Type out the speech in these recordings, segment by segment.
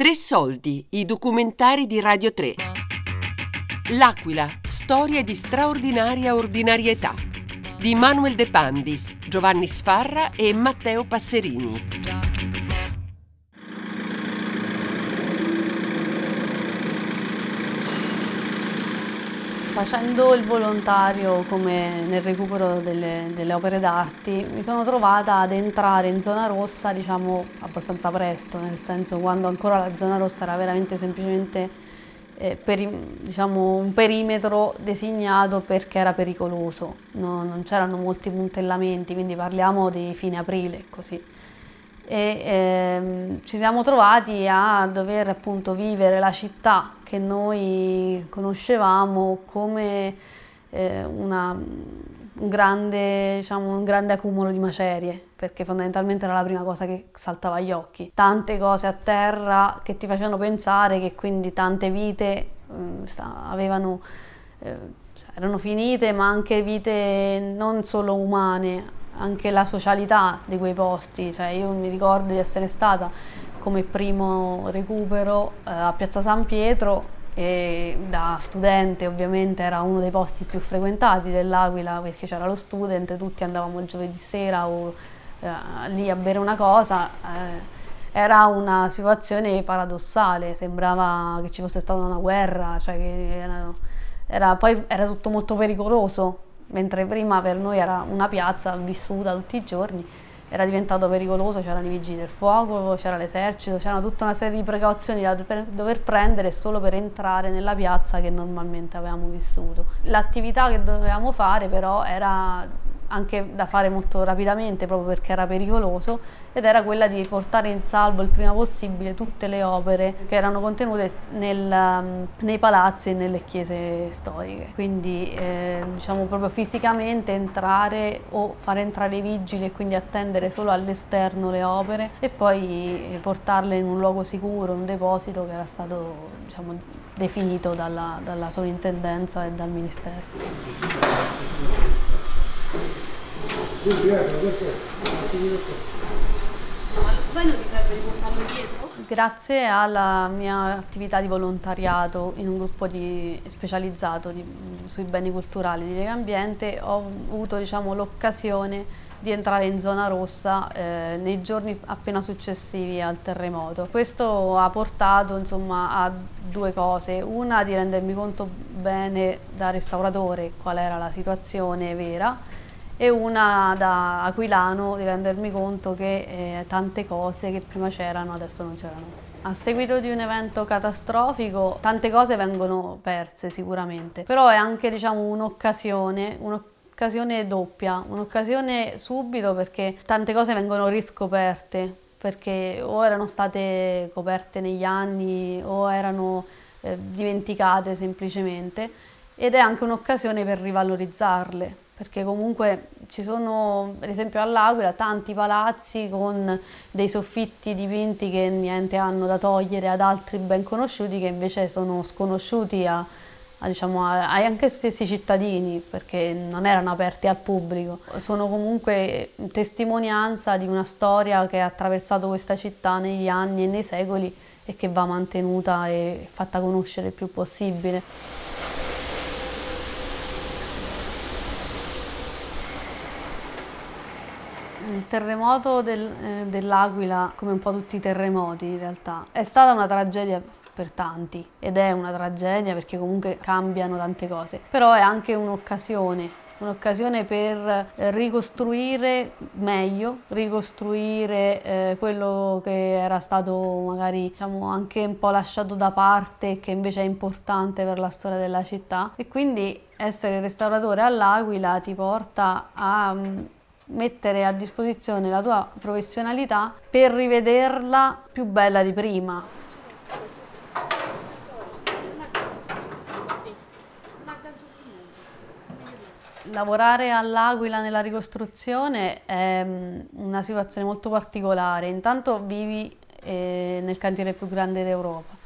Tre soldi, i documentari di Radio 3. L'Aquila, storia di straordinaria ordinarietà. Di Manuel De Pandis, Giovanni Sfarra e Matteo Passerini. Facendo il volontario come nel recupero delle, delle opere d'arte mi sono trovata ad entrare in zona rossa diciamo abbastanza presto, nel senso quando ancora la zona rossa era veramente semplicemente eh, per, diciamo, un perimetro designato perché era pericoloso, no, non c'erano molti puntellamenti, quindi parliamo di fine aprile così. E ehm, ci siamo trovati a dover appunto vivere la città che noi conoscevamo come eh, una, un, grande, diciamo, un grande accumulo di macerie, perché fondamentalmente era la prima cosa che saltava agli occhi. Tante cose a terra che ti facevano pensare che quindi tante vite eh, avevano, eh, erano finite, ma anche vite non solo umane, anche la socialità di quei posti, cioè io mi ricordo di essere stata come primo recupero eh, a Piazza San Pietro e da studente ovviamente era uno dei posti più frequentati dell'Aquila perché c'era lo student, tutti andavamo il giovedì sera o eh, lì a bere una cosa. Eh, era una situazione paradossale, sembrava che ci fosse stata una guerra, cioè era, era, poi era tutto molto pericoloso mentre prima per noi era una piazza vissuta tutti i giorni, era diventato pericoloso, c'erano i vigili del fuoco, c'era l'esercito, c'era tutta una serie di precauzioni da dover prendere solo per entrare nella piazza che normalmente avevamo vissuto. L'attività che dovevamo fare però era anche da fare molto rapidamente proprio perché era pericoloso ed era quella di portare in salvo il prima possibile tutte le opere che erano contenute nel, um, nei palazzi e nelle chiese storiche. Quindi eh, diciamo proprio fisicamente entrare o fare entrare i vigili e quindi attendere solo all'esterno le opere e poi portarle in un luogo sicuro, un deposito che era stato diciamo, definito dalla, dalla sovrintendenza e dal Ministero. дубляровый Grazie alla mia attività di volontariato in un gruppo di, specializzato di, sui beni culturali di Lega Ambiente ho avuto diciamo, l'occasione di entrare in zona rossa eh, nei giorni appena successivi al terremoto. Questo ha portato insomma, a due cose, una di rendermi conto bene da restauratore qual era la situazione vera e una da aquilano di rendermi conto che eh, tante cose che prima c'erano adesso non c'erano. A seguito di un evento catastrofico tante cose vengono perse sicuramente, però è anche diciamo, un'occasione, un'occasione doppia, un'occasione subito perché tante cose vengono riscoperte, perché o erano state coperte negli anni o erano eh, dimenticate semplicemente ed è anche un'occasione per rivalorizzarle perché comunque ci sono, per esempio all'Aquila, tanti palazzi con dei soffitti dipinti che niente hanno da togliere ad altri ben conosciuti che invece sono sconosciuti a, a, diciamo, a, anche stessi cittadini perché non erano aperti al pubblico. Sono comunque testimonianza di una storia che ha attraversato questa città negli anni e nei secoli e che va mantenuta e fatta conoscere il più possibile. Il terremoto del, eh, dell'Aquila, come un po' tutti i terremoti in realtà, è stata una tragedia per tanti ed è una tragedia perché comunque cambiano tante cose, però è anche un'occasione un'occasione per ricostruire meglio, ricostruire eh, quello che era stato magari diciamo, anche un po' lasciato da parte che invece è importante per la storia della città. E quindi essere restauratore all'Aquila ti porta a mettere a disposizione la tua professionalità per rivederla più bella di prima. Lavorare all'Aquila nella ricostruzione è mm, una situazione molto particolare. Intanto vivi eh, nel cantiere più grande d'Europa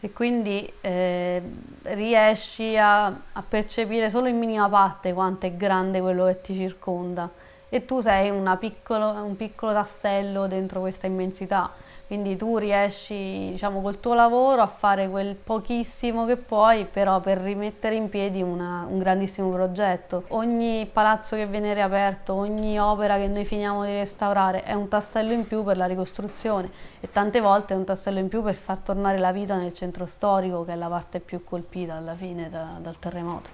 e quindi eh, riesci a, a percepire solo in minima parte quanto è grande quello che ti circonda e tu sei piccolo, un piccolo tassello dentro questa immensità. Quindi tu riesci, diciamo, col tuo lavoro a fare quel pochissimo che puoi, però per rimettere in piedi una, un grandissimo progetto. Ogni palazzo che viene riaperto, ogni opera che noi finiamo di restaurare è un tassello in più per la ricostruzione e tante volte è un tassello in più per far tornare la vita nel centro storico, che è la parte più colpita alla fine da, dal terremoto.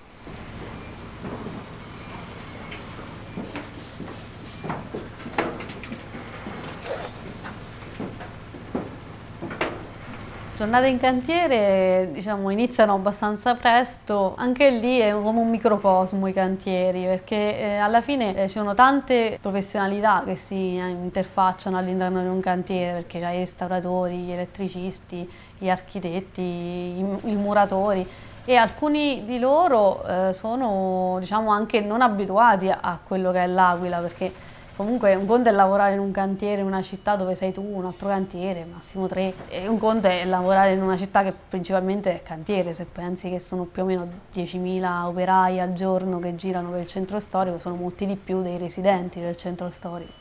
Giornate in cantiere diciamo, iniziano abbastanza presto, anche lì è come un microcosmo i cantieri perché eh, alla fine eh, ci sono tante professionalità che si interfacciano all'interno di un cantiere perché c'è i restauratori, gli elettricisti, gli architetti, i, i muratori e alcuni di loro eh, sono diciamo, anche non abituati a, a quello che è l'Aquila perché Comunque un conto è lavorare in un cantiere in una città dove sei tu, un altro cantiere, massimo tre, e un conto è lavorare in una città che principalmente è cantiere, se pensi che sono più o meno 10.000 operai al giorno che girano per il centro storico, sono molti di più dei residenti del centro storico.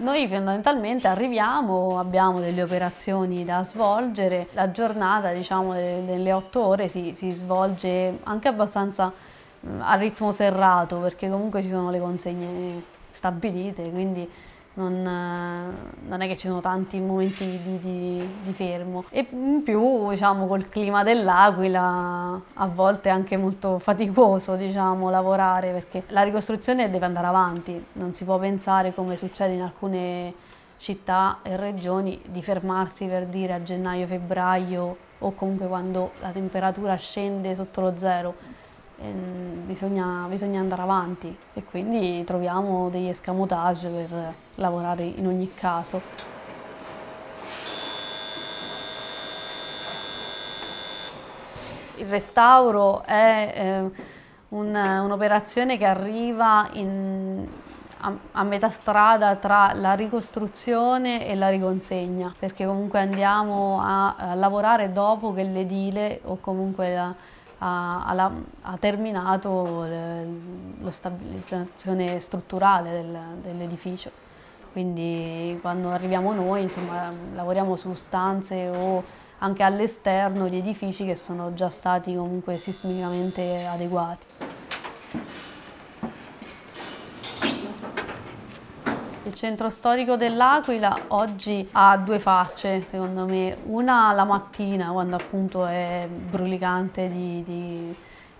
Noi fondamentalmente arriviamo, abbiamo delle operazioni da svolgere, la giornata diciamo delle otto ore si, si svolge anche abbastanza a ritmo serrato perché comunque ci sono le consegne stabilite, quindi non, non, è che ci sono tanti momenti di, di, di, fermo. E in più diciamo col clima dell'Aquila a volte è anche molto faticoso diciamo lavorare perché la ricostruzione deve andare avanti. Non si può pensare come succede in alcune città e regioni di fermarsi per dire a gennaio-febbraio o comunque quando la temperatura scende sotto lo zero bisogna, bisogna, andare avanti e quindi troviamo degli escamotage per lavorare in ogni caso. Il restauro è eh, un'operazione un che arriva in, a, a, metà strada tra la ricostruzione e la riconsegna, perché comunque andiamo a, a lavorare dopo che l'edile o comunque la, ha, ha terminato la stabilizzazione strutturale del, dell'edificio. Quindi quando arriviamo noi insomma, lavoriamo su stanze o anche all'esterno di edifici che sono già stati comunque sismicamente adeguati. Il centro storico dell'Aquila oggi ha due facce, secondo me. Una la mattina, quando appunto è brulicante di, di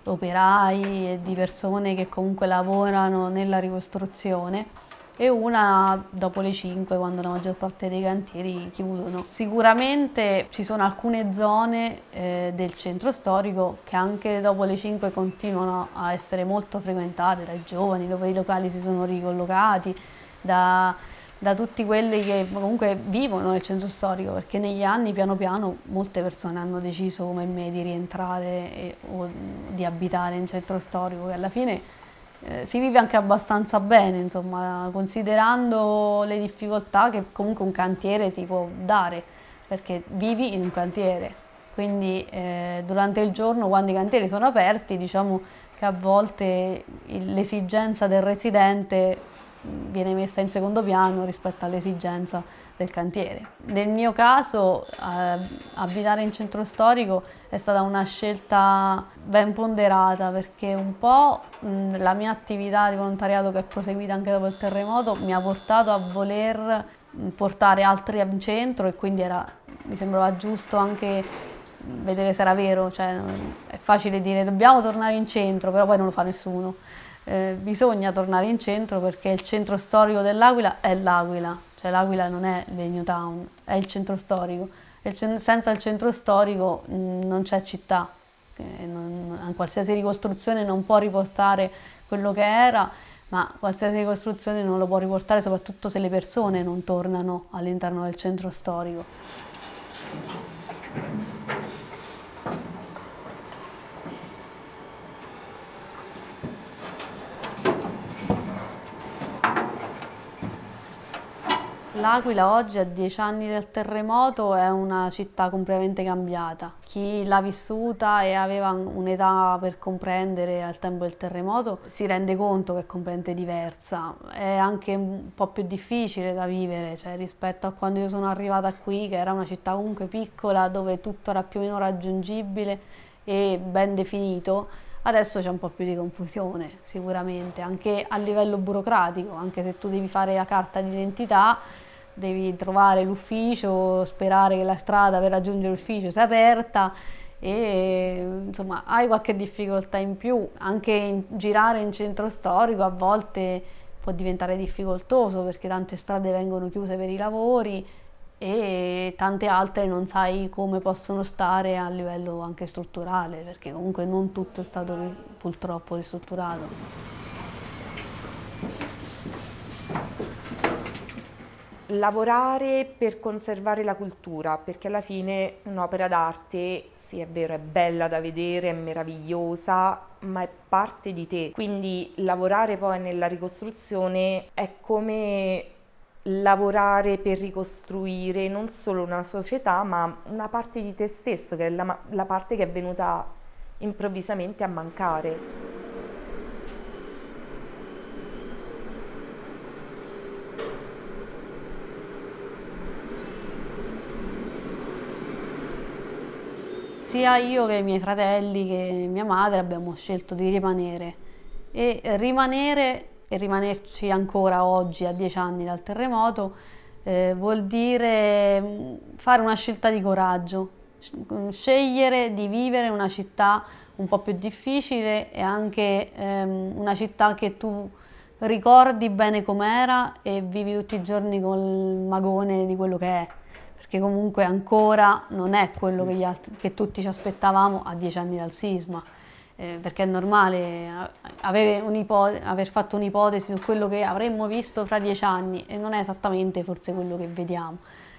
operai e di persone che comunque lavorano nella ricostruzione e una dopo le 5 quando la maggior parte dei cantieri chiudono. Sicuramente ci sono alcune zone eh, del centro storico che anche dopo le 5 continuano a essere molto frequentate dai giovani, dove i locali si sono ricollocati, da, da tutti quelli che comunque vivono nel centro storico, perché negli anni piano piano molte persone hanno deciso come me di rientrare e, o di abitare in centro storico, che alla fine eh, si vive anche abbastanza bene, insomma, considerando le difficoltà che comunque un cantiere ti può dare, perché vivi in un cantiere. Quindi eh, durante il giorno, quando i cantieri sono aperti, diciamo che a volte l'esigenza del residente viene messa in secondo piano rispetto all'esigenza del cantiere. Nel mio caso eh, abitare in centro storico è stata una scelta ben ponderata perché un po' mh, la mia attività di volontariato che è proseguita anche dopo il terremoto mi ha portato a voler portare altri in centro e quindi era, mi sembrava giusto anche vedere se era vero, cioè, è facile dire dobbiamo tornare in centro, però poi non lo fa nessuno eh, bisogna tornare in centro perché il centro storico dell'Aquila è l'Aquila, cioè l'Aquila non è il New Town, è il centro storico. Il, senza il centro storico mh, mm, non c'è città, non, qualsiasi ricostruzione non può riportare quello che era, ma qualsiasi ricostruzione non lo può riportare soprattutto se le persone non tornano all'interno del centro storico. L'Aquila oggi a dieci anni del terremoto è una città completamente cambiata. Chi l'ha vissuta e aveva un'età per comprendere al tempo del terremoto si rende conto che è completamente diversa. È anche un po' più difficile da vivere cioè, rispetto a quando io sono arrivata qui, che era una città comunque piccola dove tutto era più o meno raggiungibile e ben definito. Adesso c'è un po' più di confusione sicuramente, anche a livello burocratico, anche se tu devi fare la carta d'identità, devi trovare l'ufficio, sperare che la strada per raggiungere l'ufficio sia aperta e insomma hai qualche difficoltà in più, anche in, girare in centro storico a volte può diventare difficoltoso perché tante strade vengono chiuse per i lavori e tante altre non sai come possono stare a livello anche strutturale, perché comunque non tutto è stato purtroppo ristrutturato. Lavorare per conservare la cultura, perché alla fine un'opera d'arte, sì è vero, è bella da vedere, è meravigliosa, ma è parte di te. Quindi lavorare poi nella ricostruzione è come lavorare per ricostruire non solo una società, ma una parte di te stesso, che è la, la parte che è venuta improvvisamente a mancare. Sia io che i miei fratelli che mia madre abbiamo scelto di rimanere. E rimanere e rimanerci ancora oggi a dieci anni dal terremoto eh, vuol dire mm, fare una scelta di coraggio, scegliere di vivere una città un po' più difficile e anche ehm, una città che tu ricordi bene com'era e vivi tutti i giorni col magone di quello che è perché comunque ancora non è quello che, altri, che tutti ci aspettavamo a dieci anni dal sisma eh, perché è normale aver fatto un'ipotesi su quello che avremmo visto fra dieci anni e non è esattamente forse quello che vediamo.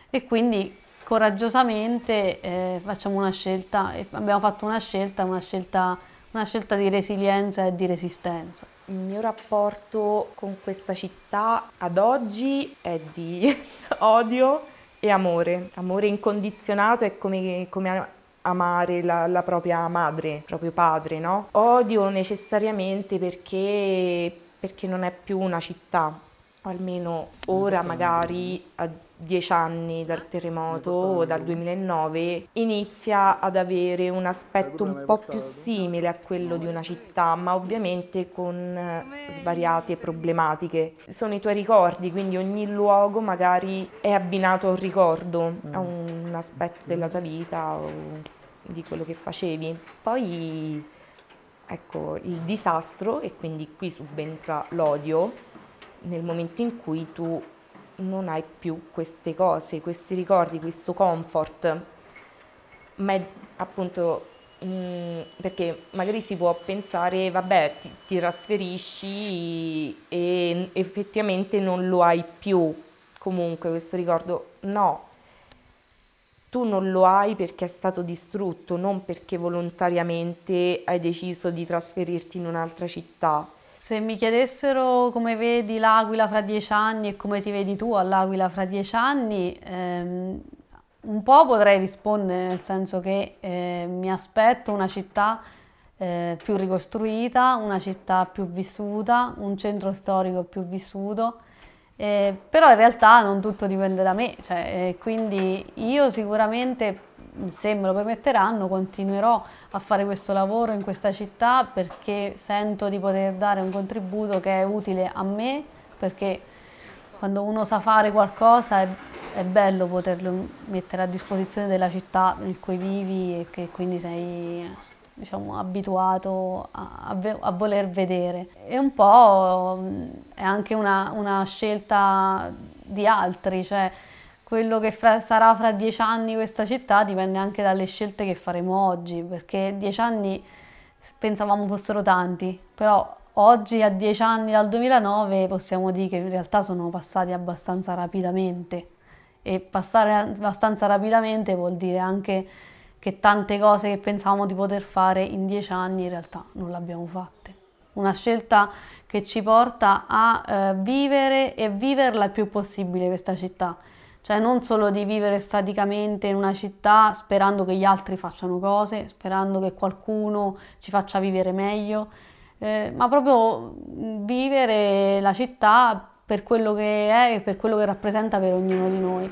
E quindi coraggiosamente eh, facciamo una scelta, abbiamo fatto una scelta, una scelta, una scelta di resilienza e di resistenza. Il mio rapporto con questa città ad oggi è di odio e amore, amore incondizionato è come, come amare la, la, propria madre, il proprio padre, no? Odio necessariamente perché, perché non è più una città, almeno ora magari a dieci anni dal terremoto, dal 2009, inizia ad avere un aspetto un po' più simile a quello di una città, ma ovviamente con eh, svariate problematiche. Sono i tuoi ricordi, quindi ogni luogo magari è abbinato a un ricordo, a un aspetto della tua vita o di quello che facevi. Poi ecco il disastro e quindi qui subentra l'odio nel momento in cui tu non hai più queste cose, questi ricordi, questo comfort, ma è appunto mh, mm, perché magari si può pensare, vabbè, ti, ti trasferisci e effettivamente non lo hai più comunque questo ricordo. No, tu non lo hai perché è stato distrutto, non perché volontariamente hai deciso di trasferirti in un'altra città. Se mi chiedessero come vedi l'Aquila fra dieci anni e come ti vedi tu all'Aquila fra dieci anni, ehm, un po' potrei rispondere nel senso che eh, mi aspetto una città eh, più ricostruita, una città più vissuta, un centro storico più vissuto, eh, però in realtà non tutto dipende da me, cioè, eh, quindi io sicuramente se me lo permetteranno, continuerò a fare questo lavoro in questa città perché sento di poter dare un contributo che è utile a me, perché quando uno sa fare qualcosa è, è bello poterlo mettere a disposizione della città in cui vivi e che quindi sei diciamo, abituato a, a, voler vedere. E un po' è anche una, una scelta di altri, cioè quello che fra, sarà fra dieci anni questa città dipende anche dalle scelte che faremo oggi, perché dieci anni pensavamo fossero tanti, però oggi a dieci anni dal 2009 possiamo dire che in realtà sono passati abbastanza rapidamente e passare abbastanza rapidamente vuol dire anche che tante cose che pensavamo di poter fare in dieci anni in realtà non le abbiamo fatte. una scelta che ci porta a eh, vivere e viverla il più possibile questa città. Cioè non solo di vivere staticamente in una città sperando che gli altri facciano cose, sperando che qualcuno ci faccia vivere meglio, eh, ma proprio vivere la città per quello che è e per quello che rappresenta per ognuno di noi.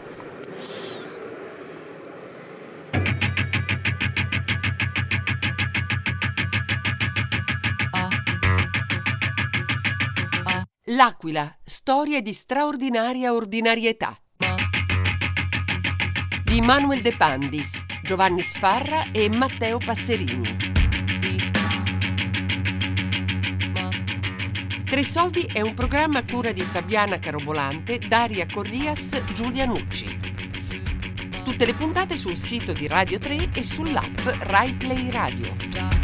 L'Aquila, storia di straordinaria ordinarietà. Di Manuel De Pandis, Giovanni Sfarra e Matteo Passerini. Tre Soldi è un programma a cura di Fabiana Carobolante, Daria Corrias, Giulia Nucci. Tutte le puntate sul sito di Radio 3 e sull'app Rai Play Radio.